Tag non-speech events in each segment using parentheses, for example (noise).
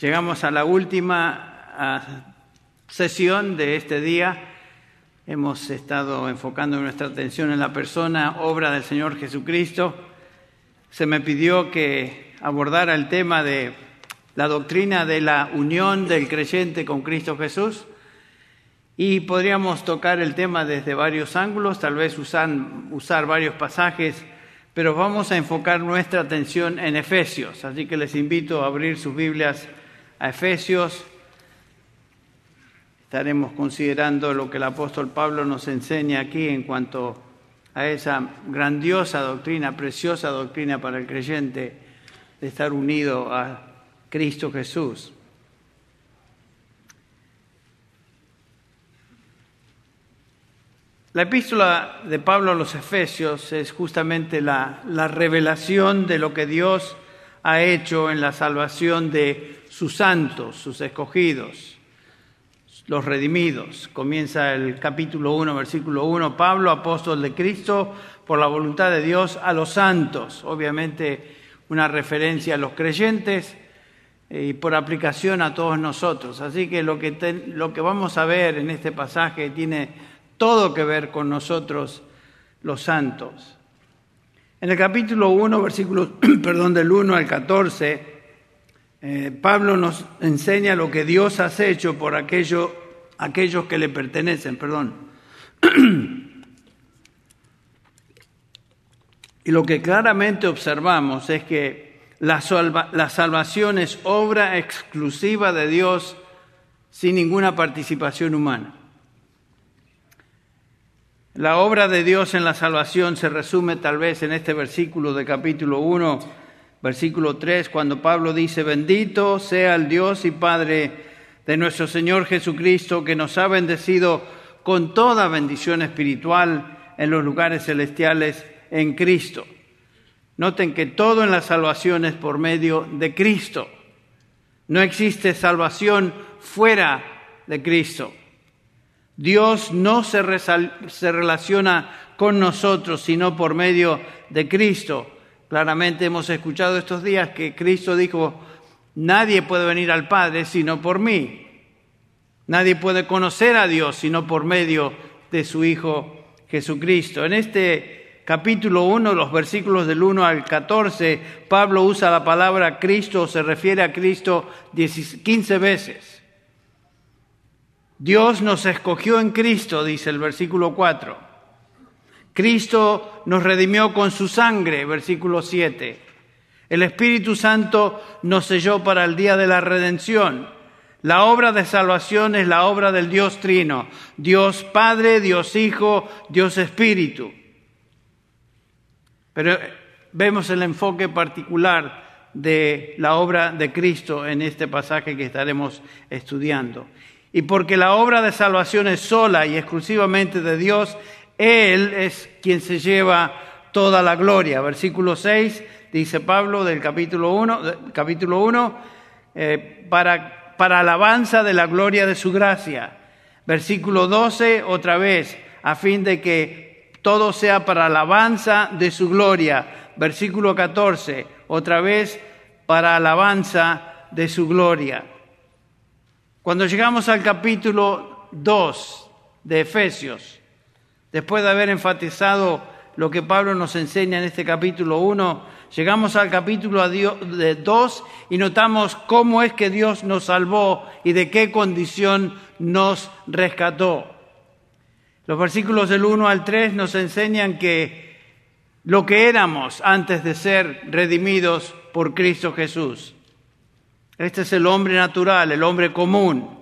Llegamos a la última sesión de este día. Hemos estado enfocando nuestra atención en la persona, obra del Señor Jesucristo. Se me pidió que abordara el tema de la doctrina de la unión del creyente con Cristo Jesús. Y podríamos tocar el tema desde varios ángulos, tal vez usar, usar varios pasajes, pero vamos a enfocar nuestra atención en Efesios. Así que les invito a abrir sus Biblias a Efesios. Estaremos considerando lo que el apóstol Pablo nos enseña aquí en cuanto a esa grandiosa doctrina, preciosa doctrina para el creyente de estar unido a Cristo Jesús. La epístola de Pablo a los Efesios es justamente la, revelación de lo que Dios ha hecho en la salvación de sus santos, sus escogidos, los redimidos. Comienza el capítulo 1, versículo 1, Pablo, apóstol de Cristo, por la voluntad de Dios, a los santos. Obviamente una referencia a los creyentes eh, y por aplicación a todos nosotros. Así que lo que, lo que vamos a ver en este pasaje tiene todo que ver con nosotros los santos. En el capítulo 1, versículos (clears throat) perdón, del 1 al 14, eh, Pablo nos enseña lo que Dios ha hecho por aquello, aquellos que le pertenecen. Perdón. (clears throat) y lo que claramente observamos es que la, la salvación es obra exclusiva de Dios sin ninguna participación humana. La obra de Dios en la salvación se resume tal vez en este versículo de capítulo 1, versículo 3, cuando Pablo dice, bendito sea el Dios y Padre de nuestro Señor Jesucristo, que nos ha bendecido con toda bendición espiritual en los lugares celestiales en Cristo. Noten que todo en la salvación es por medio de Cristo. No existe salvación fuera de Cristo. Dios no se, relaciona con nosotros sino por medio de Cristo. Claramente hemos escuchado estos días que Cristo dijo, nadie puede venir al Padre sino por mí. Nadie puede conocer a Dios sino por medio de su Hijo Jesucristo. En este capítulo 1, los versículos del 1 al 14, Pablo usa la palabra Cristo, se refiere a Cristo 15 veces. Dios nos escogió en Cristo, dice el versículo 4. Cristo nos redimió con su sangre, versículo 7. El Espíritu Santo nos selló para el día de la redención. La obra de salvación es la obra del Dios Trino, Dios Padre, Dios Hijo, Dios Espíritu. Pero vemos el enfoque particular de la obra de Cristo en este pasaje que estaremos estudiando y porque la obra de salvación es sola y exclusivamente de Dios, Él es quien se lleva toda la gloria. Versículo 6 dice Pablo del capítulo 1, capítulo 1 eh, para, para alabanza de la gloria de su gracia. Versículo 12 otra vez, a fin de que todo sea para alabanza de su gloria. Versículo 14, otra vez para alabanza de su gloria. Cuando llegamos al capítulo 2 de Efesios, después de haber enfatizado lo que Pablo nos enseña en este capítulo 1, llegamos al capítulo 2 y notamos cómo es que Dios nos salvó y de qué condición nos rescató. Los versículos del 1 al 3 nos enseñan que lo que éramos antes de ser redimidos por Cristo Jesús, este es el hombre natural, el hombre común.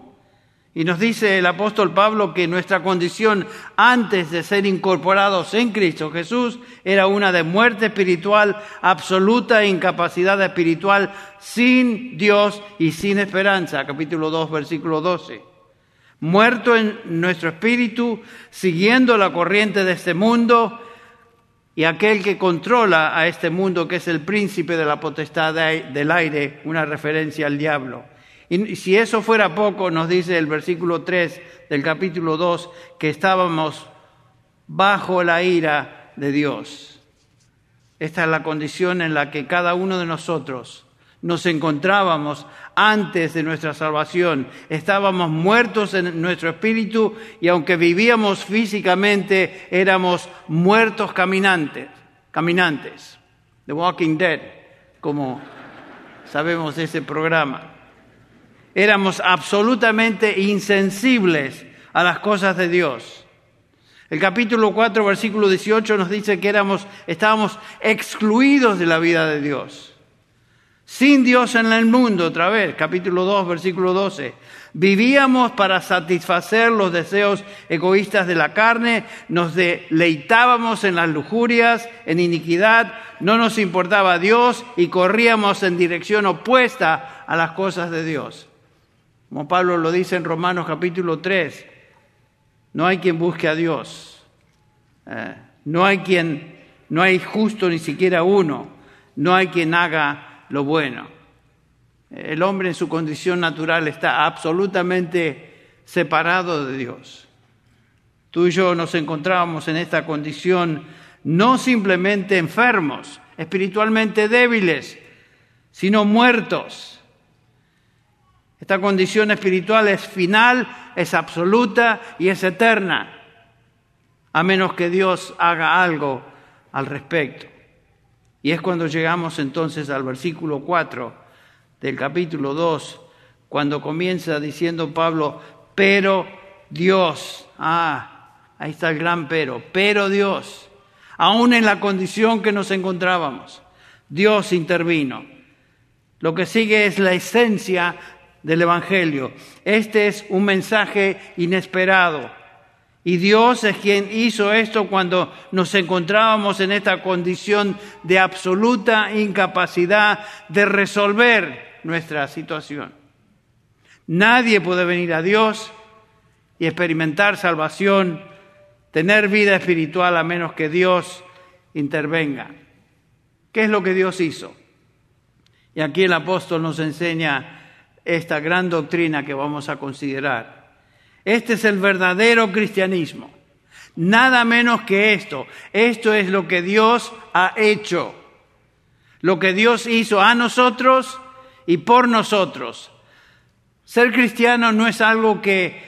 Y nos dice el apóstol Pablo que nuestra condición antes de ser incorporados en Cristo Jesús era una de muerte espiritual absoluta incapacidad espiritual sin Dios y sin esperanza. Capítulo 2, versículo 12. Muerto en nuestro espíritu, siguiendo la corriente de este mundo y aquel que controla a este mundo, que es el príncipe de la potestad del aire, una referencia al diablo. Y si eso fuera poco, nos dice el versículo 3 del capítulo 2, que estábamos bajo la ira de Dios. Esta es la condición en la que cada uno de nosotros nos encontrábamos antes de nuestra salvación. Estábamos muertos en nuestro espíritu y aunque vivíamos físicamente, éramos muertos caminantes, caminantes. The Walking Dead, como sabemos de ese programa. Éramos absolutamente insensibles a las cosas de Dios. El capítulo 4, versículo 18 nos dice que éramos, estábamos excluidos de la vida de Dios. Sin Dios en el mundo, otra vez, capítulo 2, versículo 12. Vivíamos para satisfacer los deseos egoístas de la carne, nos deleitábamos en las lujurias, en iniquidad, no nos importaba Dios y corríamos en dirección opuesta a las cosas de Dios. Como Pablo lo dice en Romanos capítulo 3, no hay quien busque a Dios, eh, no hay quien, no hay justo ni siquiera uno, no hay quien haga lo bueno. El hombre en su condición natural está absolutamente separado de Dios. Tú y yo nos encontrábamos en esta condición no simplemente enfermos, espiritualmente débiles, sino muertos. Esta condición espiritual es final, es absoluta y es eterna, a menos que Dios haga algo al respecto. Y es cuando llegamos entonces al versículo 4 del capítulo 2, cuando comienza diciendo Pablo, pero Dios, ah, ahí está el gran pero, pero Dios, aún en la condición que nos encontrábamos, Dios intervino. Lo que sigue es la esencia del Evangelio. Este es un mensaje inesperado y Dios es quien hizo esto cuando nos encontrábamos en esta condición de absoluta incapacidad de resolver nuestra situación. Nadie puede venir a Dios y experimentar salvación, tener vida espiritual a menos que Dios intervenga. ¿Qué es lo que Dios hizo? Y aquí el apóstol nos enseña esta gran doctrina que vamos a considerar. Este es el verdadero cristianismo. Nada menos que esto. Esto es lo que Dios ha hecho. Lo que Dios hizo a nosotros y por nosotros. Ser cristiano no es algo que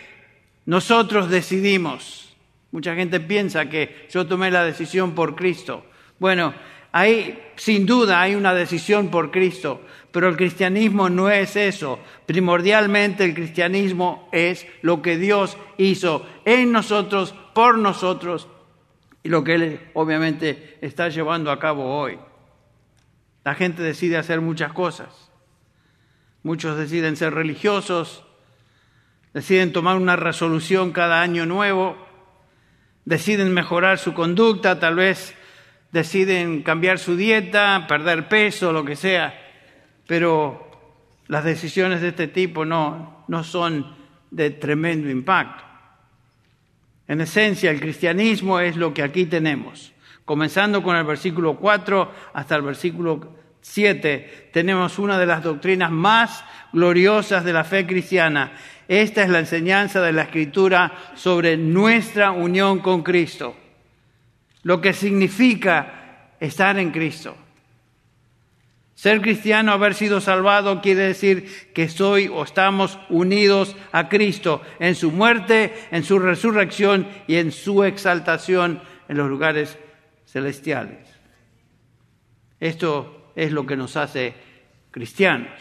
nosotros decidimos. Mucha gente piensa que yo tomé la decisión por Cristo. Bueno, hay, sin duda, hay una decisión por Cristo, pero el cristianismo no es eso. Primordialmente el cristianismo es lo que Dios hizo en nosotros, por nosotros, y lo que Él obviamente está llevando a cabo hoy. La gente decide hacer muchas cosas. Muchos deciden ser religiosos, deciden tomar una resolución cada año nuevo, deciden mejorar su conducta, tal vez deciden cambiar su dieta, perder peso, lo que sea, pero las decisiones de este tipo no, no son de tremendo impacto. En esencia, el cristianismo es lo que aquí tenemos. Comenzando con el versículo 4 hasta el versículo 7, tenemos una de las doctrinas más gloriosas de la fe cristiana. Esta es la enseñanza de la Escritura sobre nuestra unión con Cristo lo que significa estar en Cristo. Ser cristiano, haber sido salvado, quiere decir que soy o estamos unidos a Cristo en su muerte, en su resurrección y en su exaltación en los lugares celestiales. Esto es lo que nos hace cristianos.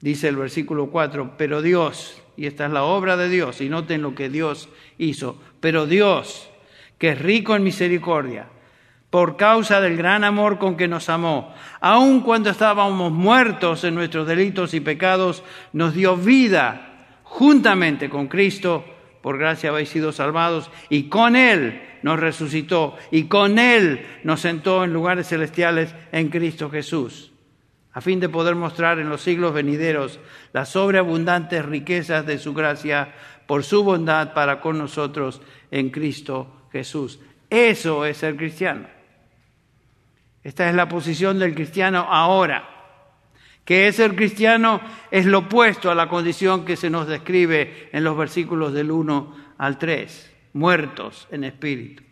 Dice el versículo 4, pero Dios, y esta es la obra de Dios, y noten lo que Dios hizo, pero Dios que es rico en misericordia, por causa del gran amor con que nos amó, aun cuando estábamos muertos en nuestros delitos y pecados, nos dio vida juntamente con Cristo, por gracia habéis sido salvados, y con Él nos resucitó, y con Él nos sentó en lugares celestiales en Cristo Jesús, a fin de poder mostrar en los siglos venideros las sobreabundantes riquezas de su gracia por su bondad para con nosotros en Cristo Jesús. Eso es ser cristiano. Esta es la posición del cristiano ahora. Que es ser cristiano es lo opuesto a la condición que se nos describe en los versículos del 1 al 3, muertos en espíritu.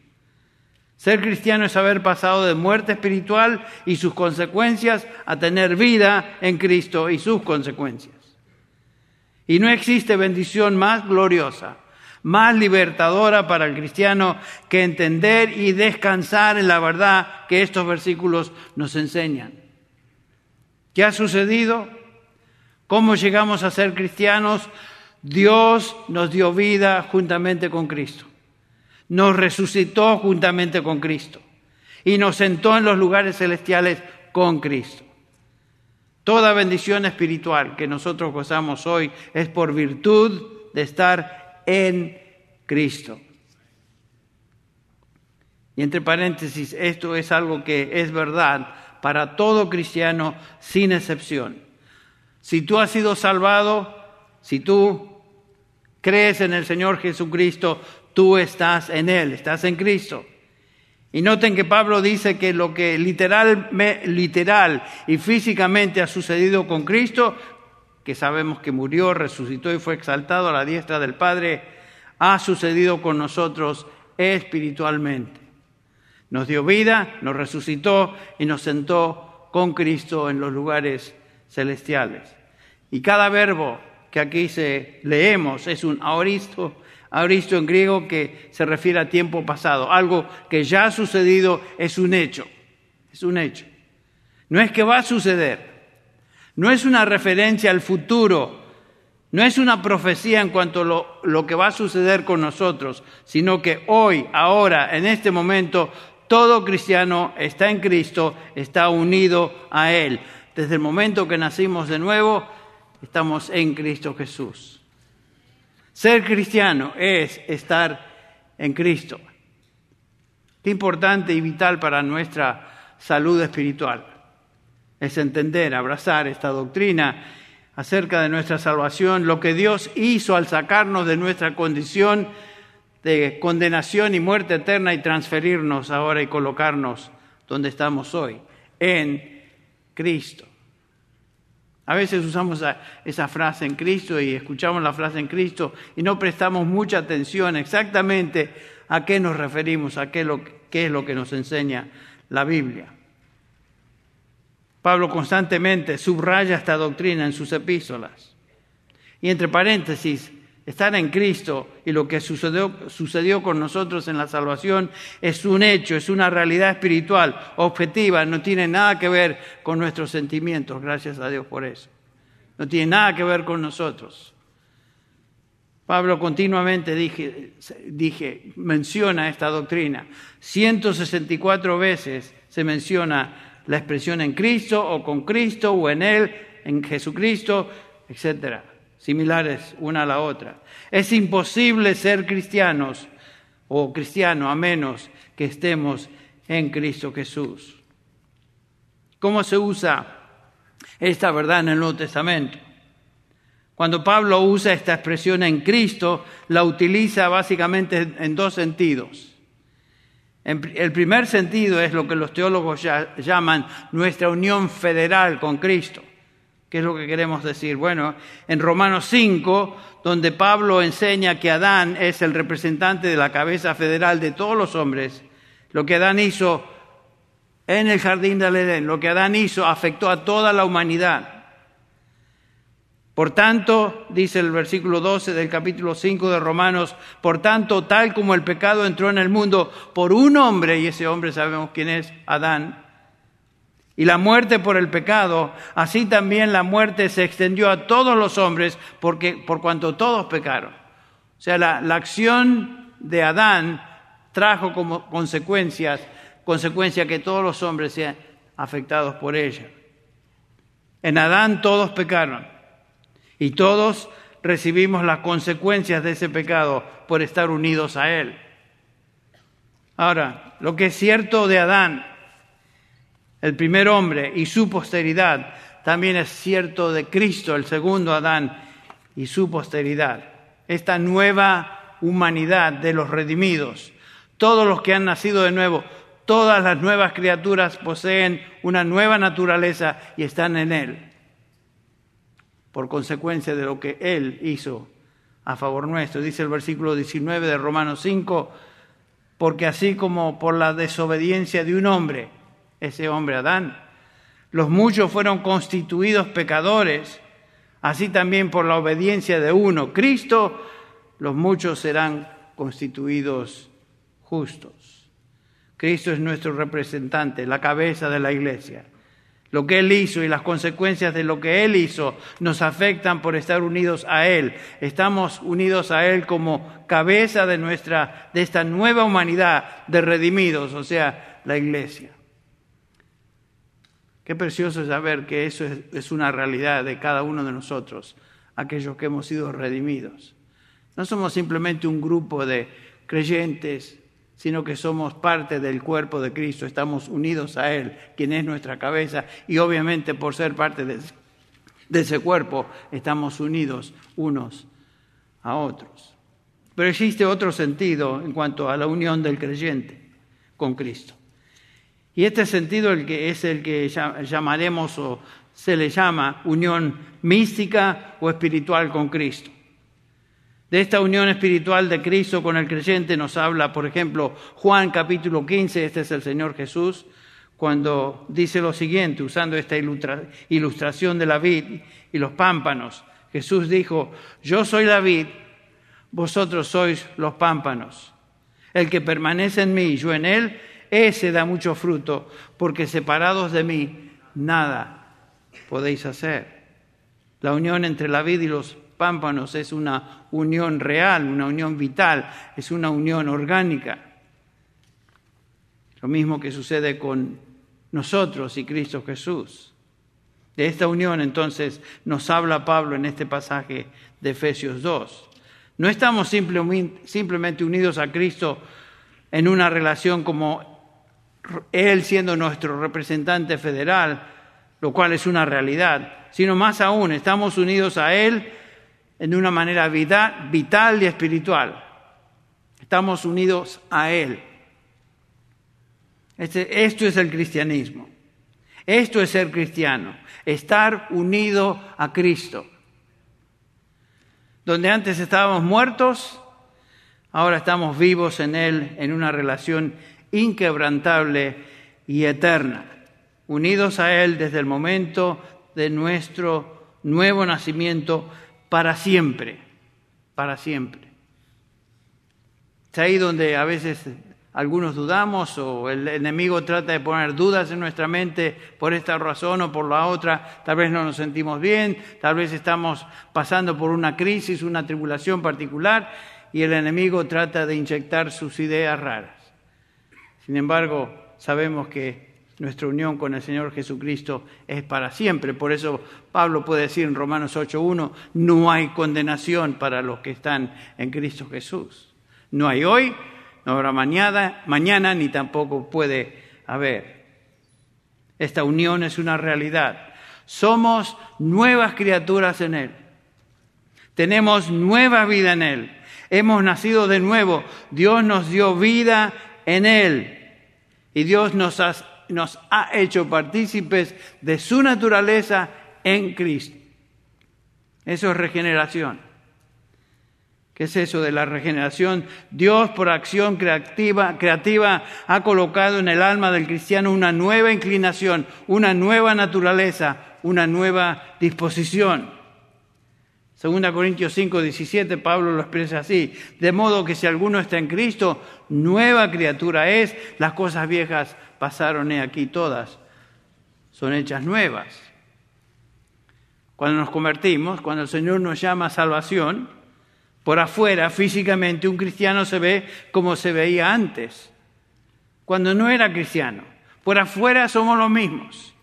Ser cristiano es haber pasado de muerte espiritual y sus consecuencias a tener vida en Cristo y sus consecuencias. Y no existe bendición más gloriosa, más libertadora para el cristiano que entender y descansar en la verdad que estos versículos nos enseñan. ¿Qué ha sucedido? ¿Cómo llegamos a ser cristianos? Dios nos dio vida juntamente con Cristo. Nos resucitó juntamente con Cristo. Y nos sentó en los lugares celestiales con Cristo. Toda bendición espiritual que nosotros gozamos hoy es por virtud de estar en Cristo. Y entre paréntesis, esto es algo que es verdad para todo cristiano sin excepción. Si tú has sido salvado, si tú crees en el Señor Jesucristo, tú estás en Él, estás en Cristo. Y noten que Pablo dice que lo que literal, literal y físicamente ha sucedido con Cristo, que sabemos que murió, resucitó y fue exaltado a la diestra del Padre, ha sucedido con nosotros espiritualmente. Nos dio vida, nos resucitó y nos sentó con Cristo en los lugares celestiales. Y cada verbo que aquí se leemos es un aoristo, aoristo en griego que se refiere a tiempo pasado, algo que ya ha sucedido es un hecho, es un hecho. No es que va a suceder, no es una referencia al futuro, no es una profecía en cuanto a lo, lo que va a suceder con nosotros, sino que hoy, ahora, en este momento, todo cristiano está en Cristo, está unido a Él. Desde el momento que nacimos de nuevo, estamos en Cristo Jesús. Ser cristiano es estar en Cristo. Qué importante y vital para nuestra salud espiritual es entender, abrazar esta doctrina acerca de nuestra salvación, lo que Dios hizo al sacarnos de nuestra condición de condenación y muerte eterna y transferirnos ahora y colocarnos donde estamos hoy, en Cristo. A veces usamos esa, frase en Cristo y escuchamos la frase en Cristo y no prestamos mucha atención exactamente a qué nos referimos, a qué, es lo que nos enseña la Biblia. Pablo constantemente subraya esta doctrina en sus epístolas. Y entre paréntesis, Estar en Cristo y lo que sucedió, sucedió, con nosotros en la salvación es un hecho, es una realidad espiritual, objetiva, no tiene nada que ver con nuestros sentimientos, gracias a Dios por eso. No tiene nada que ver con nosotros. Pablo continuamente dije, dije, menciona esta doctrina. 164 veces se menciona la expresión en Cristo o con Cristo o en Él, en Jesucristo, etcétera similares una a la otra. Es imposible ser cristianos o cristiano a menos que estemos en Cristo Jesús. ¿Cómo se usa esta verdad en el Nuevo Testamento? Cuando Pablo usa esta expresión en Cristo, la utiliza básicamente en dos sentidos. El primer sentido es lo que los teólogos llaman nuestra unión federal con Cristo. ¿Qué es lo que queremos decir? Bueno, en Romanos 5, donde Pablo enseña que Adán es el representante de la cabeza federal de todos los hombres, lo que Adán hizo en el jardín del Edén, lo que Adán hizo afectó a toda la humanidad. Por tanto, dice el versículo 12 del capítulo 5 de Romanos, por tanto, tal como el pecado entró en el mundo por un hombre, y ese hombre sabemos quién es, Adán, y la muerte por el pecado, así también la muerte se extendió a todos los hombres porque, por cuanto todos pecaron. O sea, la, la acción de Adán trajo como consecuencias, consecuencia que todos los hombres sean afectados por ella. En Adán todos pecaron y todos recibimos las consecuencias de ese pecado por estar unidos a Él. Ahora, lo que es cierto de Adán el primer hombre y su posteridad, también es cierto de Cristo, el segundo Adán y su posteridad. Esta nueva humanidad de los redimidos, todos los que han nacido de nuevo, todas las nuevas criaturas poseen una nueva naturaleza y están en Él, por consecuencia de lo que Él hizo a favor nuestro. Dice el versículo 19 de Romanos 5, porque así como por la desobediencia de un hombre, ese hombre Adán, los muchos fueron constituidos pecadores, así también por la obediencia de uno, Cristo, los muchos serán constituidos justos. Cristo es nuestro representante, la cabeza de la iglesia. Lo que Él hizo y las consecuencias de lo que Él hizo nos afectan por estar unidos a Él. Estamos unidos a Él como cabeza de nuestra, de esta nueva humanidad de redimidos, o sea, la iglesia. Qué precioso saber que eso es, es una realidad de cada uno de nosotros, aquellos que hemos sido redimidos. No somos simplemente un grupo de creyentes sino que somos parte del cuerpo de Cristo, estamos unidos a Él, quien es nuestra cabeza, y obviamente por ser parte de, ese cuerpo estamos unidos unos a otros. Pero existe otro sentido en cuanto a la unión del creyente con Cristo. Y este sentido es el que llamaremos o se le llama unión mística o espiritual con Cristo. De esta unión espiritual de Cristo con el creyente nos habla, por ejemplo, Juan capítulo 15, este es el Señor Jesús, cuando dice lo siguiente, usando esta ilustración de la vid y los pámpanos. Jesús dijo, yo soy la vid, vosotros sois los pámpanos. El que permanece en mí y yo en él, ese da mucho fruto, porque separados de mí, nada podéis hacer. La unión entre la vid y los pámpanos es una unión real, una unión vital, es una unión orgánica. Lo mismo que sucede con nosotros y Cristo Jesús. De esta unión entonces nos habla Pablo en este pasaje de Efesios 2. No estamos simplemente unidos a Cristo en una relación como Él siendo nuestro representante federal, lo cual es una realidad, sino más aún, estamos unidos a Él en una manera vital y espiritual. Estamos unidos a Él. Este, esto es el cristianismo. Esto es ser cristiano. Estar unido a Cristo. Donde antes estábamos muertos, ahora estamos vivos en Él en una relación inquebrantable y eterna. Unidos a Él desde el momento de nuestro nuevo nacimiento para siempre, para siempre. Es ahí donde a veces algunos dudamos o el enemigo trata de poner dudas en nuestra mente por esta razón o por la otra. Tal vez no nos sentimos bien, tal vez estamos pasando por una crisis, una tribulación particular y el enemigo trata de inyectar sus ideas raras. Sin embargo, sabemos que nuestra unión con el Señor Jesucristo es para siempre. Por eso Pablo puede decir en Romanos 8.1, no hay condenación para los que están en Cristo Jesús. No hay hoy, no habrá mañana, mañana ni tampoco puede haber. Esta unión es una realidad. Somos nuevas criaturas en Él. Tenemos nueva vida en Él. Hemos nacido de nuevo. Dios nos dio vida en Él. Y Dios nos nos ha hecho partícipes de su naturaleza en Cristo. Eso es regeneración. ¿Qué es eso de la regeneración? Dios por acción creativa, creativa ha colocado en el alma del cristiano una nueva inclinación, una nueva naturaleza, una nueva disposición. Segunda Corintios 5, 17, Pablo lo expresa así. De modo que si alguno está en Cristo, nueva criatura es, las cosas viejas pasaron aquí todas, son hechas nuevas. Cuando nos convertimos, cuando el Señor nos llama a salvación, por afuera, físicamente, un cristiano se ve como se veía antes, cuando no era cristiano. Por afuera somos los mismos.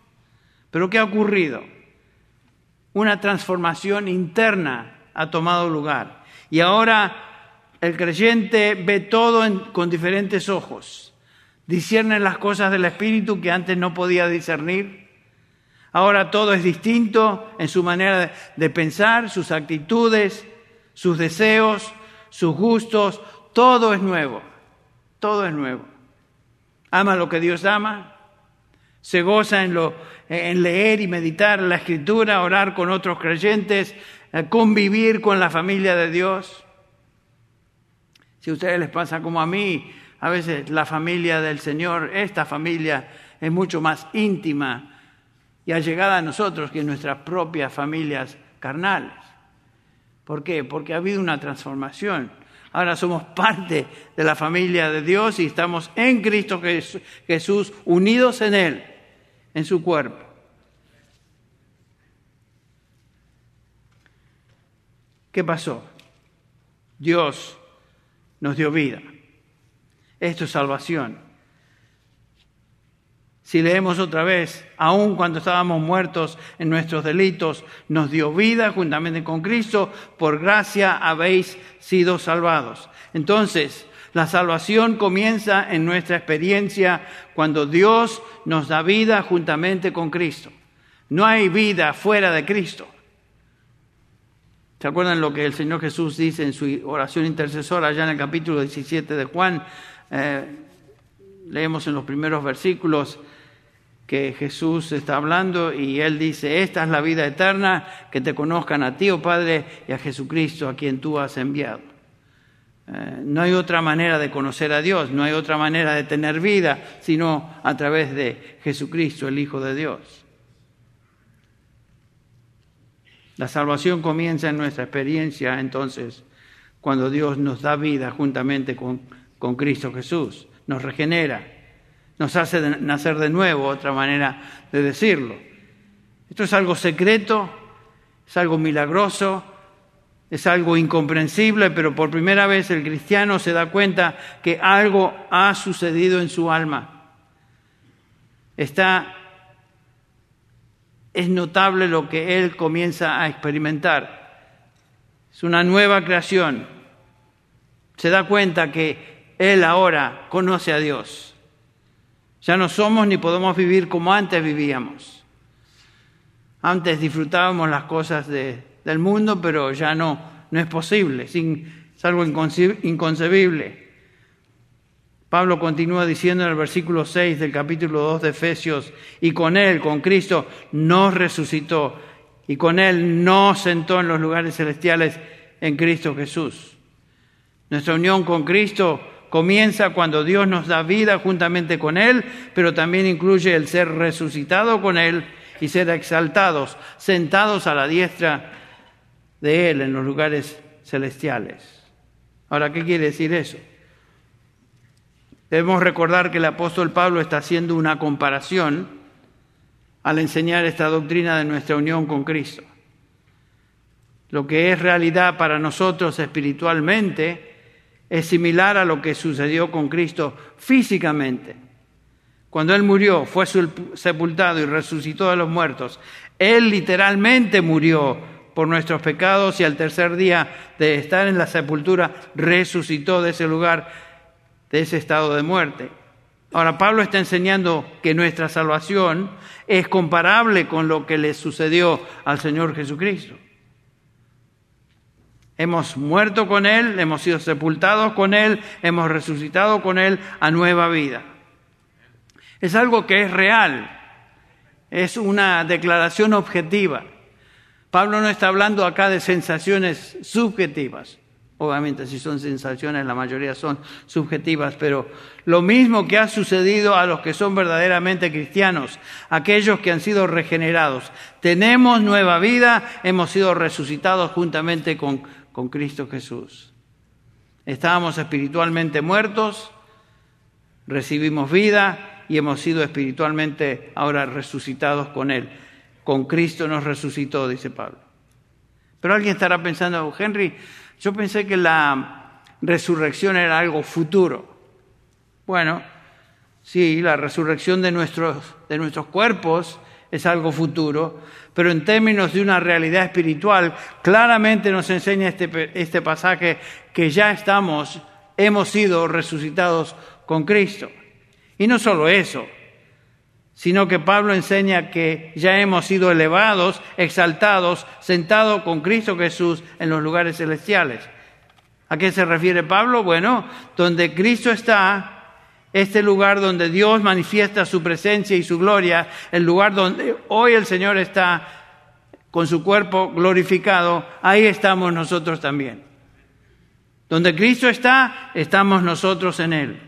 Pero ¿qué ha ocurrido? Una transformación interna ha tomado lugar. Y ahora el creyente ve todo con diferentes ojos disciernen las cosas del Espíritu que antes no podía discernir. Ahora todo es distinto en su manera de pensar, sus actitudes, sus deseos, sus gustos, todo es nuevo, todo es nuevo. Ama lo que Dios ama, se goza en, leer y meditar la escritura, orar con otros creyentes, eh, convivir con la familia de Dios. Si a ustedes les pasa como a mí, a veces la familia del Señor, esta familia, es mucho más íntima y allegada a nosotros que nuestras propias familias carnales. ¿Por qué? Porque ha habido una transformación. Ahora somos parte de la familia de Dios y estamos en Cristo Jesús, unidos en Él, en su cuerpo. ¿Qué pasó? Dios nos dio vida. Esto es salvación. Si leemos otra vez, aun cuando estábamos muertos en nuestros delitos, nos dio vida juntamente con Cristo, por gracia habéis sido salvados. Entonces, la salvación comienza en nuestra experiencia cuando Dios nos da vida juntamente con Cristo. No hay vida fuera de Cristo. ¿Se acuerdan lo que el Señor Jesús dice en su oración intercesora allá en el capítulo 17 de Juan? Eh, leemos en los primeros versículos que Jesús está hablando y él dice, esta es la vida eterna, que te conozcan a ti, oh Padre, y a Jesucristo, a quien tú has enviado. Eh, no hay otra manera de conocer a Dios, no hay otra manera de tener vida, sino a través de Jesucristo, el Hijo de Dios. La salvación comienza en nuestra experiencia entonces, cuando Dios nos da vida juntamente con, con Cristo Jesús, nos regenera nos hace nacer de nuevo, otra manera de decirlo. Esto es algo secreto, es algo milagroso, es algo incomprensible, pero por primera vez el cristiano se da cuenta que algo ha sucedido en su alma. Está es notable lo que él comienza a experimentar. Es una nueva creación. Se da cuenta que él ahora conoce a Dios. Ya no somos ni podemos vivir como antes vivíamos. Antes disfrutábamos las cosas del mundo, pero ya no, no es posible, es algo inconcebible. Pablo continúa diciendo en el versículo 6 del capítulo 2 de Efesios, y con Él, con Cristo, nos resucitó, y con Él nos sentó en los lugares celestiales en Cristo Jesús. Nuestra unión con Cristo comienza cuando Dios nos da vida juntamente con Él, pero también incluye el ser resucitado con Él y ser exaltados, sentados a la diestra de Él en los lugares celestiales. Ahora, ¿qué quiere decir eso? Debemos recordar que el apóstol Pablo está haciendo una comparación al enseñar esta doctrina de nuestra unión con Cristo. Lo que es realidad para nosotros espiritualmente es similar a lo que sucedió con Cristo físicamente. Cuando Él murió, fue sepultado y resucitó de los muertos, Él literalmente murió por nuestros pecados y al tercer día de estar en la sepultura resucitó de ese lugar, de ese estado de muerte. Ahora, Pablo está enseñando que nuestra salvación es comparable con lo que le sucedió al Señor Jesucristo. Hemos muerto con Él, hemos sido sepultados con Él, hemos resucitado con Él a nueva vida. Es algo que es real, es una declaración objetiva. Pablo no está hablando acá de sensaciones subjetivas. Obviamente, si son sensaciones, la mayoría son subjetivas, pero lo mismo que ha sucedido a los que son verdaderamente cristianos, aquellos que han sido regenerados. Tenemos nueva vida, hemos sido resucitados juntamente con con Cristo Jesús. Estábamos espiritualmente muertos, recibimos vida y hemos sido espiritualmente ahora resucitados con Él. Con Cristo nos resucitó, dice Pablo. Pero alguien estará pensando, Henry, yo pensé que la resurrección era algo futuro. Bueno, sí, la resurrección de nuestros, de nuestros cuerpos es algo futuro, pero en términos de una realidad espiritual, claramente nos enseña este, este pasaje que ya estamos, hemos sido resucitados con Cristo. Y no solo eso, sino que Pablo enseña que ya hemos sido elevados, exaltados, sentados con Cristo Jesús en los lugares celestiales. ¿A qué se refiere Pablo? Bueno, donde Cristo está, este lugar donde Dios manifiesta su presencia y su gloria, el lugar donde hoy el Señor está con su cuerpo glorificado, ahí estamos nosotros también. Donde Cristo está, estamos nosotros en Él.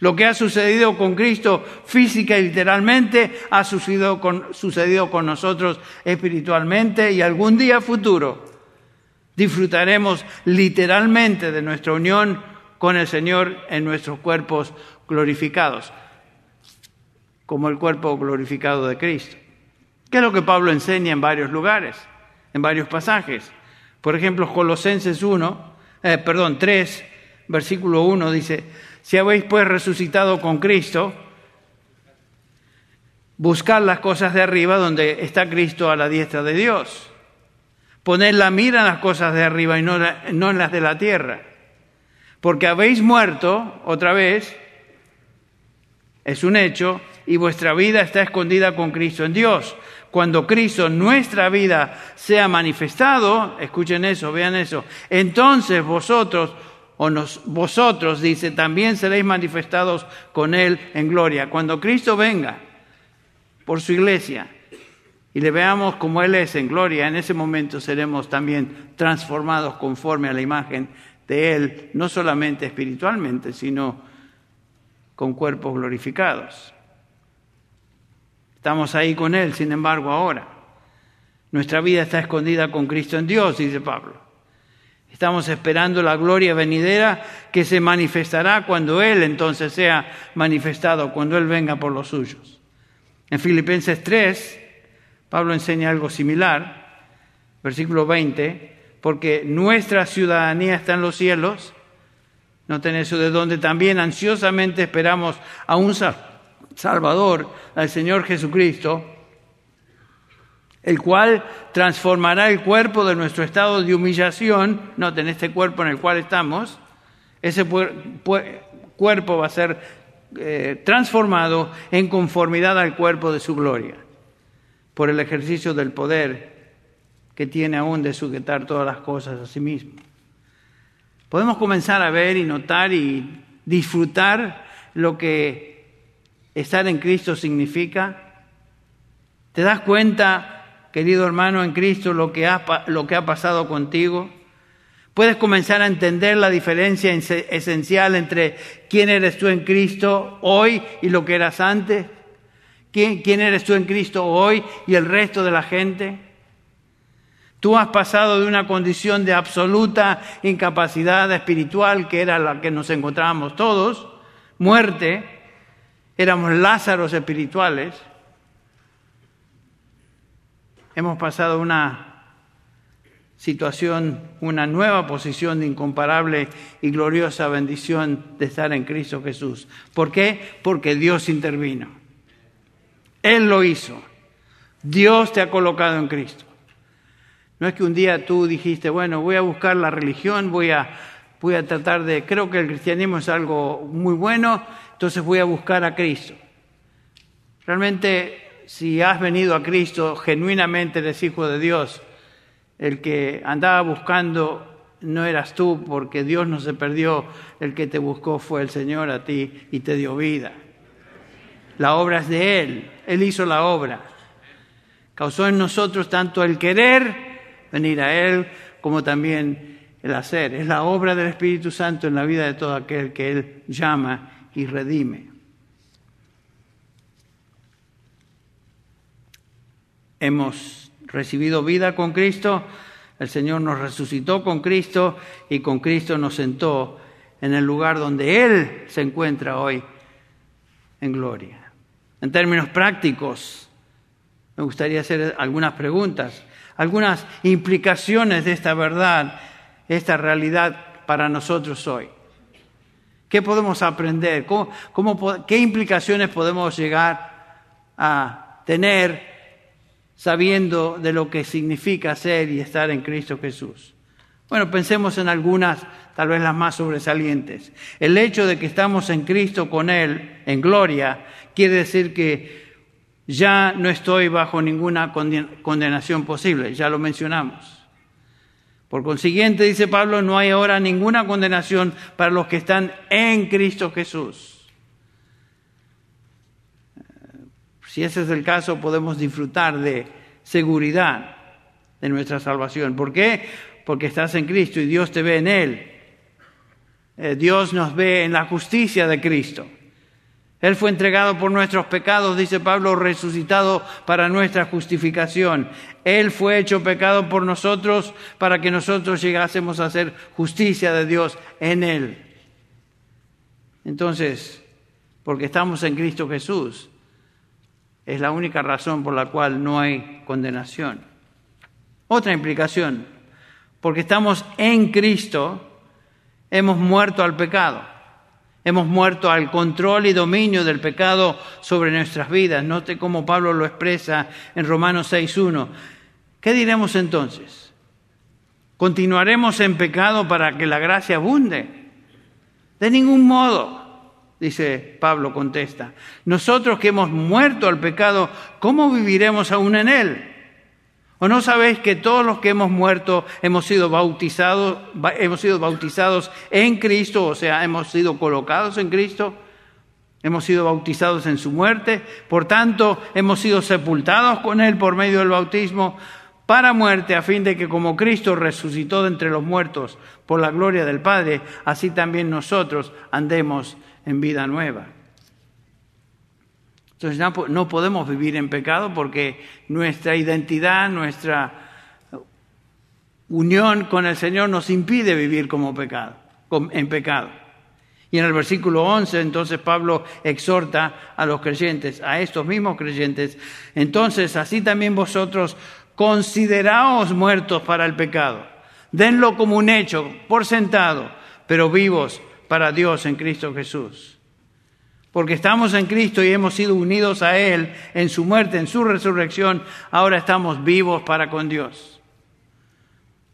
Lo que ha sucedido con Cristo física y literalmente ha sucedido con, sucedido con nosotros espiritualmente y algún día futuro disfrutaremos literalmente de nuestra unión con el Señor en nuestros cuerpos glorificados, como el cuerpo glorificado de Cristo. ¿Qué es lo que Pablo enseña en varios lugares, en varios pasajes? Por ejemplo, Colosenses 1, eh, perdón, 3, versículo 1 dice, si habéis pues resucitado con Cristo, buscad las cosas de arriba donde está Cristo a la diestra de Dios. Poned la mira en las cosas de arriba y no, no en las de la tierra. Porque habéis muerto otra vez, es un hecho, y vuestra vida está escondida con Cristo en Dios. Cuando Cristo, nuestra vida, sea manifestado, escuchen eso, vean eso, entonces vosotros o vosotros, dice, también seréis manifestados con Él en gloria. Cuando Cristo venga por su iglesia y le veamos como Él es en gloria, en ese momento seremos también transformados conforme a la imagen de Él, no solamente espiritualmente, sino con cuerpos glorificados. Estamos ahí con Él, sin embargo, ahora. Nuestra vida está escondida con Cristo en Dios, dice Pablo. Estamos esperando la gloria venidera que se manifestará cuando Él entonces sea manifestado, cuando Él venga por los suyos. En Filipenses 3, Pablo enseña algo similar, versículo 20, porque nuestra ciudadanía está en los cielos, no eso de donde también ansiosamente esperamos a un Salvador, al Señor Jesucristo, el cual transformará el cuerpo de nuestro estado de humillación, noten este cuerpo en el cual estamos, ese cuerpo va a ser eh, transformado en conformidad al cuerpo de su gloria, por el ejercicio del poder que tiene aún de sujetar todas las cosas a sí mismo. Podemos comenzar a ver y notar y disfrutar lo que estar en Cristo significa. ¿Te das cuenta querido hermano en Cristo, lo que ha, lo que ha pasado contigo. Puedes comenzar a entender la diferencia esencial entre quién eres tú en Cristo hoy y lo que eras antes. ¿Quién, quién eres tú en Cristo hoy y el resto de la gente? Tú has pasado de una condición de absoluta incapacidad espiritual, que era la que nos encontrábamos todos, muerte, éramos Lázaros espirituales, hemos pasado una situación, una nueva posición de incomparable y gloriosa bendición de estar en Cristo Jesús. ¿Por qué? Porque Dios intervino. Él lo hizo. Dios te ha colocado en Cristo. No es que un día tú dijiste, bueno, voy a buscar la religión, voy a, voy a tratar de, creo que el cristianismo es algo muy bueno, entonces voy a buscar a Cristo. Realmente si has venido a Cristo, genuinamente eres hijo de Dios. El que andaba buscando no eras tú, porque Dios no se perdió. El que te buscó fue el Señor a ti y te dio vida. La obra es de Él. Él hizo la obra. Causó en nosotros tanto el querer venir a Él como también el hacer. Es la obra del Espíritu Santo en la vida de todo aquel que Él llama y redime. hemos recibido vida con Cristo, el Señor nos resucitó con Cristo y con Cristo nos sentó en el lugar donde Él se encuentra hoy en gloria. En términos prácticos, me gustaría hacer algunas preguntas, algunas implicaciones de esta verdad, esta realidad para nosotros hoy. ¿Qué podemos aprender? ¿Qué implicaciones podemos llegar a tener sabiendo de lo que significa ser y estar en Cristo Jesús. Bueno, pensemos en algunas, tal vez las más sobresalientes. El hecho de que estamos en Cristo con Él, en gloria, quiere decir que ya no estoy bajo ninguna condenación posible, ya lo mencionamos. Por consiguiente, dice Pablo, no hay ahora ninguna condenación para los que están en Cristo Jesús. Si ese es el caso, podemos disfrutar de seguridad de nuestra salvación. ¿Por qué? Porque estás en Cristo y Dios te ve en Él. Eh, Dios nos ve en la justicia de Cristo. Él fue entregado por nuestros pecados, dice Pablo, resucitado para nuestra justificación. Él fue hecho pecado por nosotros para que nosotros llegásemos a hacer justicia de Dios en Él. Entonces, porque estamos en Cristo Jesús, es la única razón por la cual no hay condenación. Otra implicación, porque estamos en Cristo, hemos muerto al pecado. Hemos muerto al control y dominio del pecado sobre nuestras vidas. Note cómo Pablo lo expresa en Romanos 6.1. ¿Qué diremos entonces? ¿Continuaremos en pecado para que la gracia abunde? De ningún modo, dice Pablo, contesta. Nosotros que hemos muerto al pecado, ¿cómo viviremos aún en él? ¿O no sabéis que todos los que hemos muerto hemos sido bautizados, hemos sido bautizados en Cristo, o sea, hemos sido colocados en Cristo? Hemos sido bautizados en su muerte, por tanto, hemos sido sepultados con Él por medio del bautismo para muerte, a fin de que como Cristo resucitó de entre los muertos por la gloria del Padre, así también nosotros andemos en vida nueva. Entonces no podemos vivir en pecado porque nuestra identidad, nuestra unión con el Señor nos impide vivir como pecado, en pecado. Y en el versículo 11 entonces Pablo exhorta a los creyentes, a estos mismos creyentes, entonces así también vosotros consideraos muertos para el pecado, denlo como un hecho, por sentado, pero vivos para Dios en Cristo Jesús porque estamos en Cristo y hemos sido unidos a Él en su muerte, en su resurrección, ahora estamos vivos para con Dios.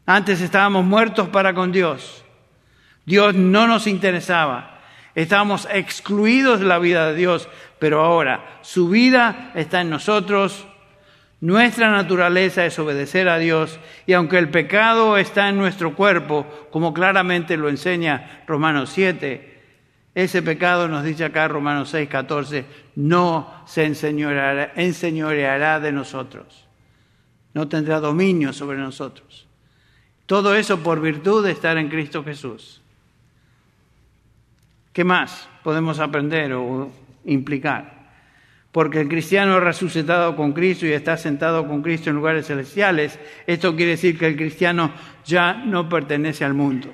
Antes estábamos muertos para con Dios. Dios no nos interesaba. Estábamos excluidos de la vida de Dios, pero ahora su vida está en nosotros. Nuestra naturaleza es obedecer a Dios y aunque el pecado está en nuestro cuerpo, como claramente lo enseña Romanos 7, ese pecado, nos dice acá Romanos 6, 14, no se enseñoreará, enseñoreará de nosotros. No tendrá dominio sobre nosotros. Todo eso por virtud de estar en Cristo Jesús. ¿Qué más podemos aprender o implicar? Porque el cristiano ha resucitado con Cristo y está sentado con Cristo en lugares celestiales. Esto quiere decir que el cristiano ya no pertenece al mundo.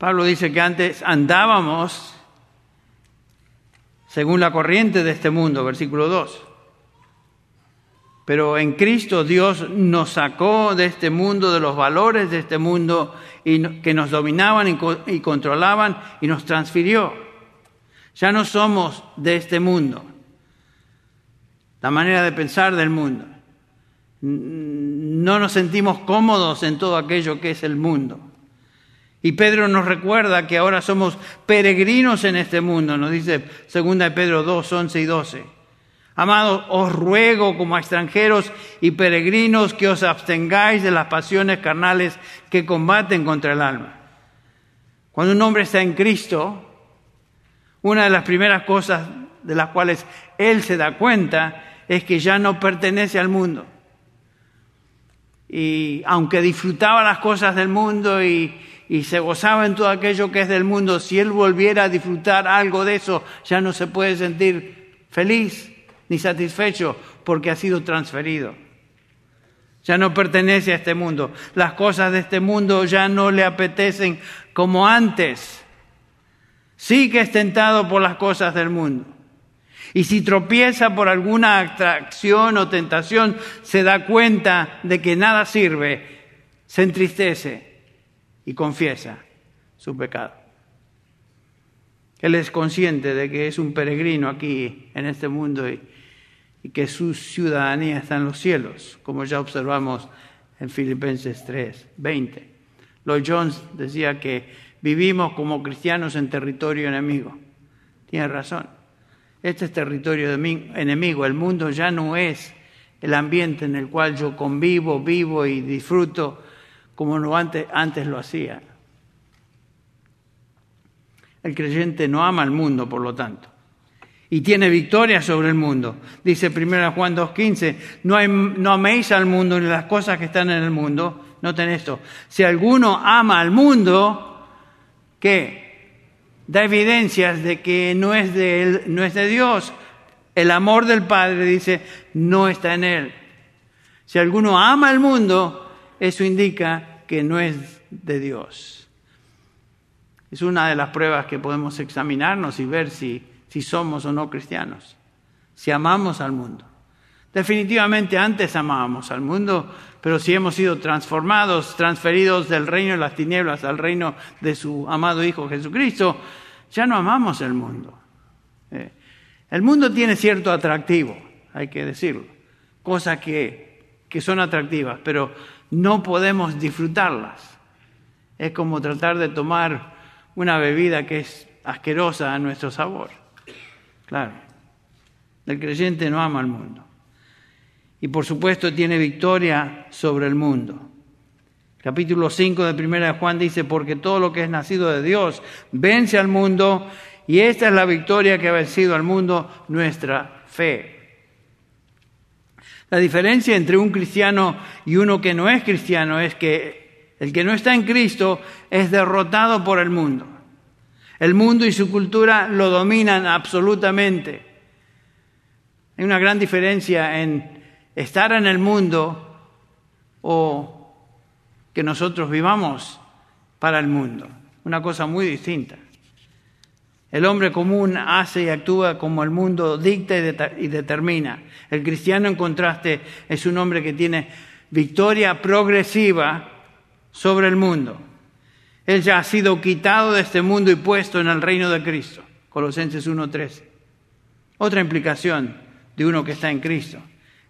Pablo dice que antes andábamos según la corriente de este mundo, versículo 2. Pero en Cristo Dios nos sacó de este mundo, de los valores de este mundo y que nos dominaban y controlaban y nos transfirió. Ya no somos de este mundo, la manera de pensar del mundo. No nos sentimos cómodos en todo aquello que es el mundo. Y Pedro nos recuerda que ahora somos peregrinos en este mundo, nos dice 2 Pedro 2, 11 y 12. Amados, os ruego como extranjeros y peregrinos que os abstengáis de las pasiones carnales que combaten contra el alma. Cuando un hombre está en Cristo, una de las primeras cosas de las cuales él se da cuenta es que ya no pertenece al mundo. Y aunque disfrutaba las cosas del mundo y, y se gozaba en todo aquello que es del mundo, si él volviera a disfrutar algo de eso, ya no se puede sentir feliz ni satisfecho porque ha sido transferido. Ya no pertenece a este mundo. Las cosas de este mundo ya no le apetecen como antes. Sí que es tentado por las cosas del mundo. Y si tropieza por alguna atracción o tentación, se da cuenta de que nada sirve, se entristece y confiesa su pecado. Él es consciente de que es un peregrino aquí en este mundo y, que su ciudadanía está en los cielos, como ya observamos en Filipenses 3, 20. Lloyd Jones decía que vivimos como cristianos en territorio enemigo. Tiene razón. Este es territorio enemigo. El mundo ya no es el ambiente en el cual yo convivo, vivo y disfruto como no antes, antes lo hacía. El creyente no ama al mundo, por lo tanto, y tiene victoria sobre el mundo. Dice 1 Juan 2.15, no, no améis al mundo ni las cosas que están en el mundo. Noten esto, si alguno ama al mundo, ¿qué? da evidencias de que no es de él, no es de Dios. El amor del Padre dice no está en él. Si alguno ama el mundo, eso indica que no es de Dios. Es una de las pruebas que podemos examinarnos y ver si, si somos o no cristianos, si amamos al mundo. Definitivamente antes amábamos al mundo, pero si hemos sido transformados, transferidos del reino de las tinieblas al reino de su amado Hijo Jesucristo, ya no amamos el mundo. Eh, el mundo tiene cierto atractivo, hay que decirlo, cosas que, que son atractivas, pero no podemos disfrutarlas. Es como tratar de tomar una bebida que es asquerosa a nuestro sabor. Claro, el creyente no ama al mundo y por supuesto tiene victoria sobre el mundo. Capítulo 5 de Primera de Juan dice, porque todo lo que es nacido de Dios vence al mundo y esta es la victoria que ha vencido al mundo, nuestra fe. La diferencia entre un cristiano y uno que no es cristiano es que el que no está en Cristo es derrotado por el mundo. El mundo y su cultura lo dominan absolutamente. Hay una gran diferencia en estar en el mundo o que nosotros vivamos para el mundo. Una cosa muy distinta. El hombre común hace y actúa como el mundo dicta y, determina. El cristiano, en contraste, es un hombre que tiene victoria progresiva sobre el mundo. Él ya ha sido quitado de este mundo y puesto en el reino de Cristo. Colosenses 1.13. Otra implicación de uno que está en Cristo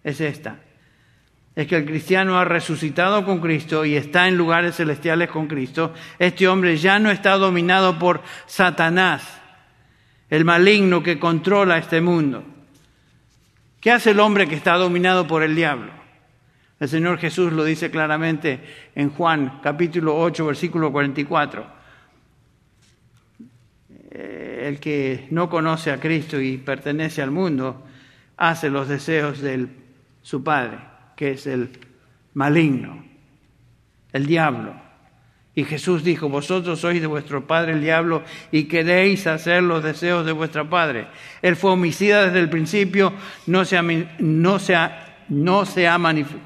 es esta. Es que el cristiano ha resucitado con Cristo y está en lugares celestiales con Cristo. Este hombre ya no está dominado por Satanás, el maligno que controla este mundo. ¿Qué hace el hombre que está dominado por el diablo? El Señor Jesús lo dice claramente en Juan capítulo 8, versículo 44. Eh, el que no conoce a Cristo y pertenece al mundo hace los deseos del su padre, que es el maligno, el diablo. Y Jesús dijo, vosotros sois de vuestro padre el diablo y queréis hacer los deseos de vuestro padre. Él fue homicida desde el principio, no se ha,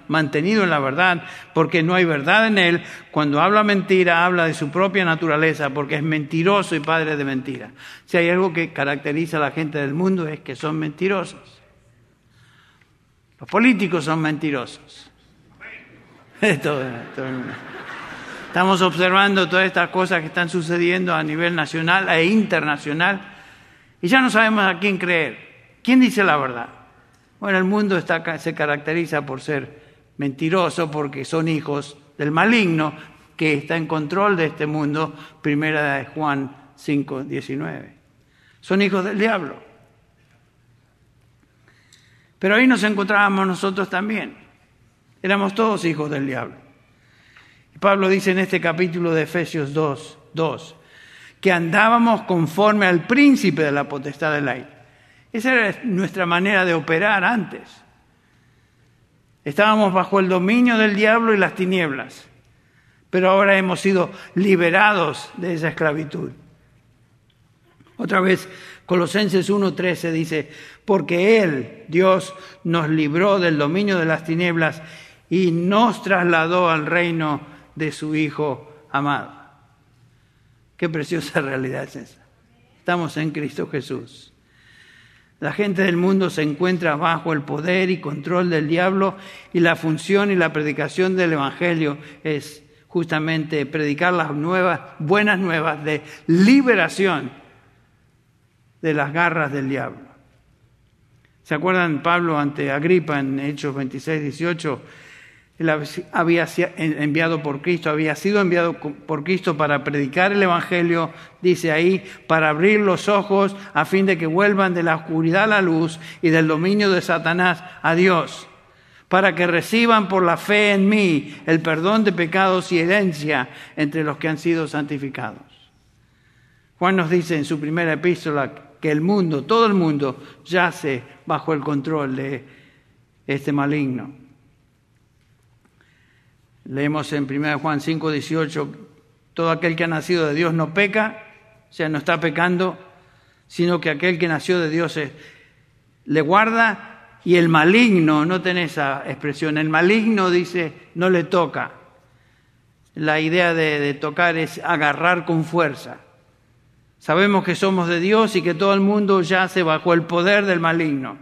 mantenido en la verdad porque no hay verdad en él. Cuando habla mentira, habla de su propia naturaleza porque es mentiroso y padre de mentira. Si hay algo que caracteriza a la gente del mundo es que son mentirosos. Los políticos son mentirosos. (laughs) Estamos observando todas estas cosas que están sucediendo a nivel nacional e internacional y ya no sabemos a quién creer. ¿Quién dice la verdad? Bueno, el mundo se caracteriza por ser mentiroso porque son hijos del maligno que está en control de este mundo, primera de Juan 5, 19. Son hijos del diablo. Pero ahí nos encontrábamos nosotros también. Éramos todos hijos del diablo. Pablo dice en este capítulo de Efesios 2, 2, que andábamos conforme al príncipe de la potestad del aire. Esa era nuestra manera de operar antes. Estábamos bajo el dominio del diablo y las tinieblas, pero ahora hemos sido liberados de esa esclavitud. Otra vez, Colosenses 1.13 dice, porque Él, Dios, nos libró del dominio de las tinieblas y nos trasladó al reino de su Hijo amado. Qué preciosa realidad es esa. Estamos en Cristo Jesús. La gente del mundo se encuentra bajo el poder y control del diablo y la función y la predicación del Evangelio es justamente predicar las nuevas, buenas nuevas de liberación de las garras del diablo. ¿Se acuerdan Pablo ante Agripa en Hechos 26, 18? Él había enviado por Cristo, había sido enviado por Cristo para predicar el Evangelio, dice ahí, para abrir los ojos a fin de que vuelvan de la oscuridad a la luz y del dominio de Satanás a Dios, para que reciban por la fe en mí el perdón de pecados y herencia entre los que han sido santificados. Juan nos dice en su primera epístola que el mundo, todo el mundo, yace bajo el control de este maligno. Leemos en 1 Juan 5, 18, todo aquel que ha nacido de Dios no peca, sea, no está pecando, sino que aquel que nació de Dios le guarda y el maligno, no tiene esa expresión, el maligno dice, no le toca. La idea de, de tocar es agarrar con fuerza. Sabemos que somos de Dios y que todo el mundo yace bajo el poder del maligno.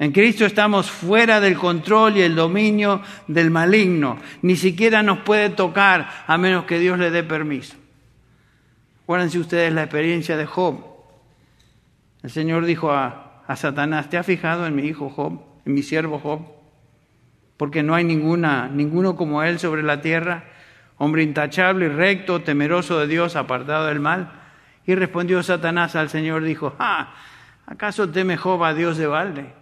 En Cristo estamos fuera del control y el dominio del maligno. Ni siquiera nos puede tocar a menos que Dios le dé permiso. Acuérdense ustedes la experiencia de Job. El Señor dijo a, a Satanás, ¿te has fijado en mi hijo Job, en mi siervo Job? Porque no hay ninguna, ninguno como él sobre la tierra hombre intachable y recto, temeroso de Dios, apartado del mal. Y respondió Satanás al Señor, dijo, ah, ¿acaso teme Job a Dios de balde?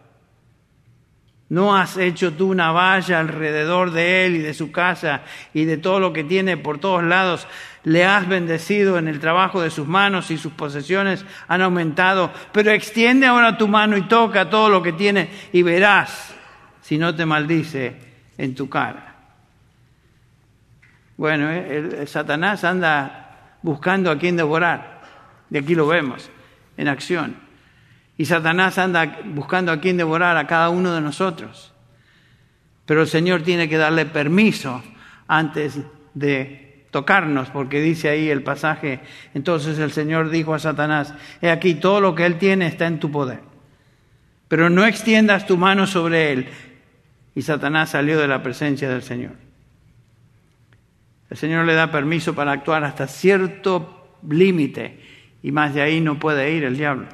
¿No has hecho tú una valla alrededor de él y de su casa y de todo lo que tiene por todos lados? Le has bendecido en el trabajo de sus manos y sus posesiones han aumentado. Pero extiende ahora tu mano y toca todo lo que tiene y verás si no te maldice en tu cara. Bueno, eh, el, Satanás anda buscando a quien devorar. De aquí lo vemos, en acción. Y Satanás anda buscando a quien devorar a cada uno de nosotros. Pero el Señor tiene que darle permiso antes de tocarnos, porque dice ahí el pasaje, entonces el Señor dijo a Satanás, he aquí todo lo que Él tiene está en tu poder, pero no extiendas tu mano sobre Él. Y Satanás salió de la presencia del Señor. El Señor le da permiso para actuar hasta cierto límite y más de ahí no puede ir el diablo.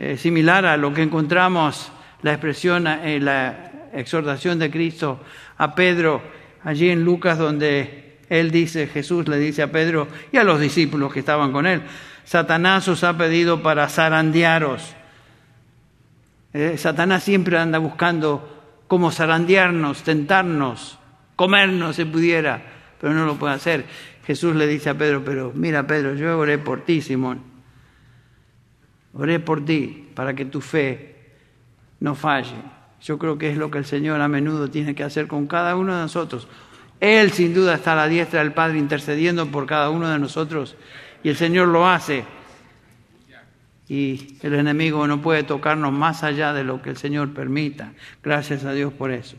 Es similar a lo que encontramos la expresión en la exhortación de Cristo a Pedro allí en Lucas donde él dice, Jesús le dice a Pedro y a los discípulos que estaban con él, Satanás os ha pedido para zarandearos. Eh, Satanás siempre anda buscando cómo zarandearnos, tentarnos, comernos si pudiera, pero no lo puede hacer. Jesús le dice a Pedro, pero mira Pedro, yo oré por ti, Simón. Oré por ti para que tu fe no falle. Yo creo que es lo que el Señor a menudo tiene que hacer con cada uno de nosotros. Él sin duda está a la diestra del Padre intercediendo por cada uno de nosotros y el Señor lo hace. Y el enemigo no puede tocarnos más allá de lo que el Señor permita. Gracias a Dios por eso.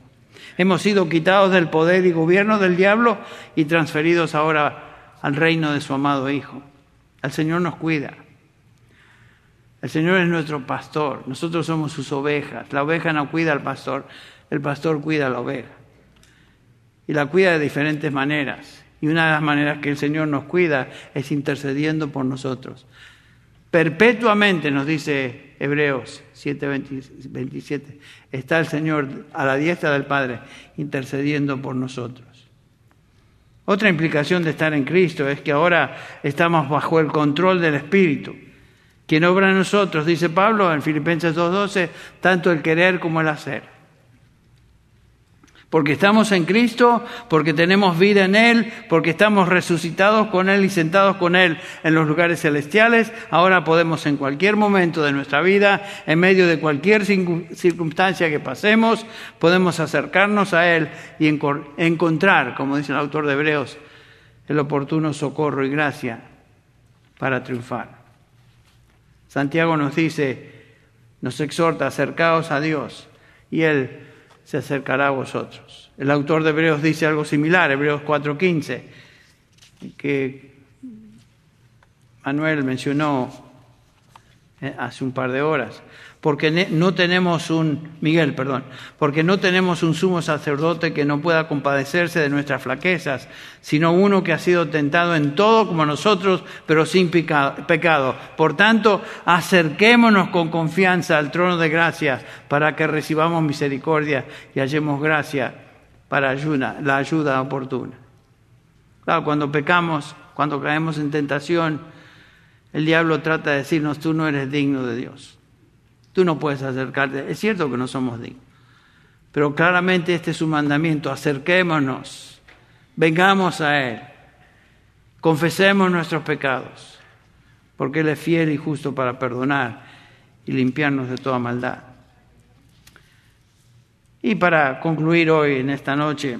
Hemos sido quitados del poder y gobierno del diablo y transferidos ahora al reino de su amado Hijo. El Señor nos cuida. El Señor es nuestro pastor. Nosotros somos sus ovejas. La oveja no cuida al pastor, el pastor cuida a la oveja. Y la cuida de diferentes maneras. Y una de las maneras que el Señor nos cuida es intercediendo por nosotros. Perpetuamente, nos dice Hebreos 7, 27, está el Señor a la diestra del Padre intercediendo por nosotros. Otra implicación de estar en Cristo es que ahora estamos bajo el control del Espíritu. Quien obra en nosotros, dice Pablo en Filipenses 2.12, tanto el querer como el hacer porque estamos en Cristo, porque tenemos vida en Él, porque estamos resucitados con Él y sentados con Él en los lugares celestiales, ahora podemos en cualquier momento de nuestra vida, en medio de cualquier circunstancia que pasemos, podemos acercarnos a Él y encontrar, como dice el autor de Hebreos, el oportuno socorro y gracia para triunfar. Santiago nos dice, nos exhorta, acercaos a Dios y Él se acercará a vosotros. El autor de Hebreos dice algo similar, Hebreos 4:15, que Manuel mencionó eh, hace un par de horas porque no tenemos un, Miguel, perdón, porque no tenemos un sumo sacerdote que no pueda compadecerse de nuestras flaquezas, sino uno que ha sido tentado en todo como nosotros, pero sin pecado. Por tanto, acerquémonos con confianza al trono de gracia para que recibamos misericordia y hallemos gracia para ayuda, la ayuda oportuna. Claro, cuando pecamos, cuando caemos en tentación, el diablo trata de decirnos, tú no eres digno de Dios. Tú no puedes acercarte. Es cierto que no somos dignos. Pero claramente este es su mandamiento. Acerquémonos. Vengamos a Él. Confesemos nuestros pecados. Porque Él es fiel y justo para perdonar y limpiarnos de toda maldad. Y para concluir hoy, en esta noche,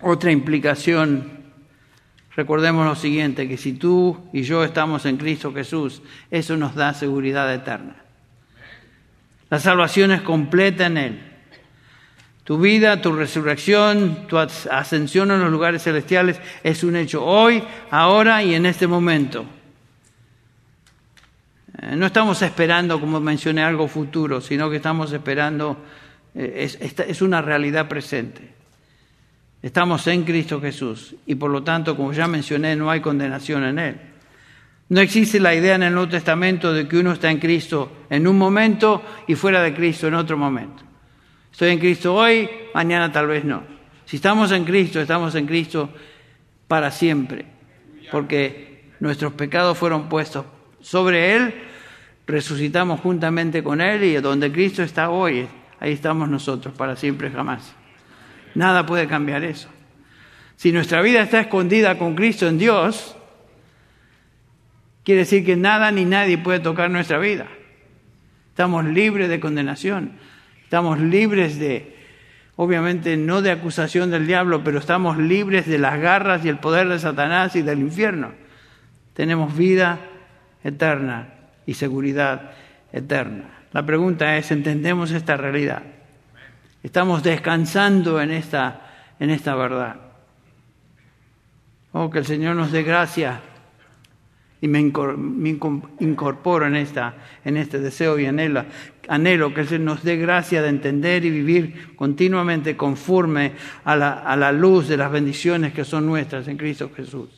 otra implicación recordemos lo siguiente, que si tú y yo estamos en Cristo Jesús, eso nos da seguridad eterna. La salvación es completa en Él. Tu vida, tu resurrección, tu ascensión en los lugares celestiales es un hecho hoy, ahora y en este momento. Eh, no estamos esperando, como mencioné, algo futuro, sino que estamos esperando, eh, es, una realidad presente. Estamos en Cristo Jesús y por lo tanto, como ya mencioné, no hay condenación en Él. No existe la idea en el Nuevo Testamento de que uno está en Cristo en un momento y fuera de Cristo en otro momento. Estoy en Cristo hoy, mañana tal vez no. Si estamos en Cristo, estamos en Cristo para siempre, porque nuestros pecados fueron puestos sobre Él, resucitamos juntamente con Él y donde Cristo está hoy, ahí estamos nosotros para siempre jamás. Nada puede cambiar eso. Si nuestra vida está escondida con Cristo en Dios, Quiere decir que nada ni nadie puede tocar nuestra vida. Estamos libres de condenación. Estamos libres de, obviamente no de acusación del diablo, pero estamos libres de las garras y el poder de Satanás y del infierno. Tenemos vida eterna y seguridad eterna. La pregunta es, ¿entendemos esta realidad? Estamos descansando en esta, en esta verdad. Oh, que el Señor nos dé gracia y me incorporo en, esta, en este deseo y anhelo, anhelo que Él nos dé gracia de entender y vivir continuamente conforme a la, a la luz de las bendiciones que son nuestras en Cristo Jesús.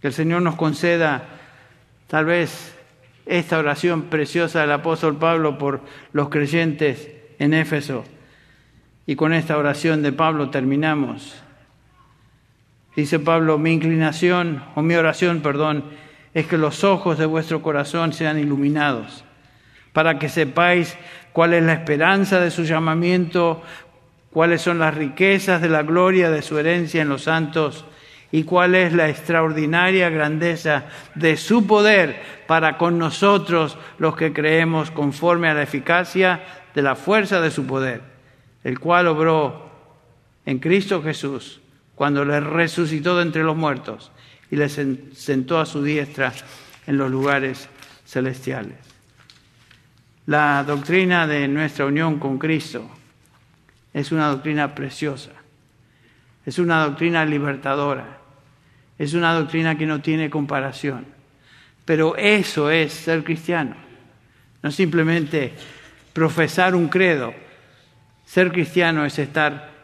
Que el Señor nos conceda tal vez esta oración preciosa del apóstol Pablo por los creyentes en Éfeso. Y con esta oración de Pablo terminamos. Dice Pablo, mi inclinación, o mi oración, perdón, es que los ojos de vuestro corazón sean iluminados, para que sepáis cuál es la esperanza de su llamamiento, cuáles son las riquezas de la gloria de su herencia en los santos y cuál es la extraordinaria grandeza de su poder para con nosotros los que creemos conforme a la eficacia de la fuerza de su poder, el cual obró en Cristo Jesús cuando le resucitó de entre los muertos y le sentó a su diestra en los lugares celestiales. La doctrina de nuestra unión con Cristo es una doctrina preciosa, es una doctrina libertadora, es una doctrina que no tiene comparación. Pero eso es ser cristiano, no simplemente profesar un credo. Ser cristiano es estar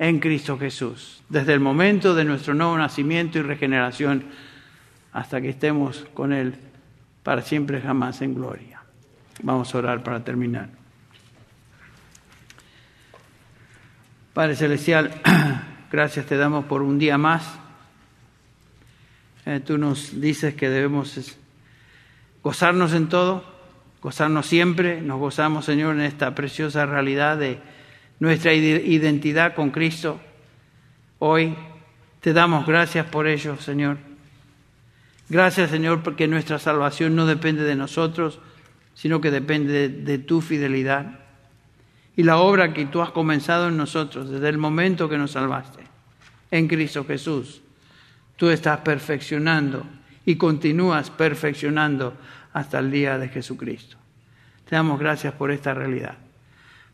en Cristo Jesús, desde el momento de nuestro nuevo nacimiento y regeneración hasta que estemos con Él para siempre jamás en gloria. Vamos a orar para terminar. Padre Celestial, (clears throat) gracias te damos por un día más. Eh, tú nos dices que debemos gozarnos en todo, gozarnos siempre. Nos gozamos, Señor, en esta preciosa realidad de nuestra identidad con Cristo. Hoy te damos gracias por ello, Señor. Gracias, Señor, porque nuestra salvación no depende de nosotros, sino que depende de, tu fidelidad. Y la obra que tú has comenzado en nosotros desde el momento que nos salvaste, en Cristo Jesús, tú estás perfeccionando y continúas perfeccionando hasta el día de Jesucristo. Te damos gracias por esta realidad.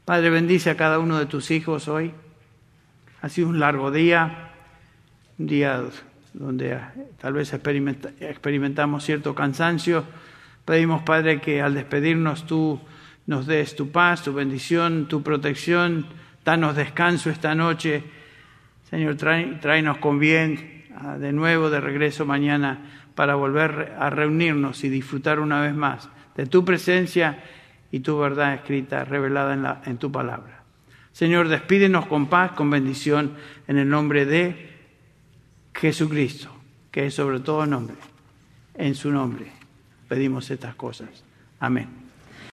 Padre, bendice a cada uno de tus hijos hoy. Ha sido un largo día, un día donde tal vez experimentamos cierto cansancio. Pedimos, Padre, que al despedirnos tú nos des tu paz, tu bendición, tu protección. Danos descanso esta noche. Señor, tráenos con bien ah, de nuevo de regreso mañana para volver a reunirnos y disfrutar una vez más de tu presencia y tu verdad escrita, revelada en, la, en tu palabra. Señor, despídenos con paz, con bendición, en el nombre de Jesucristo, que es sobre todo nombre. En su nombre pedimos estas cosas. Amén.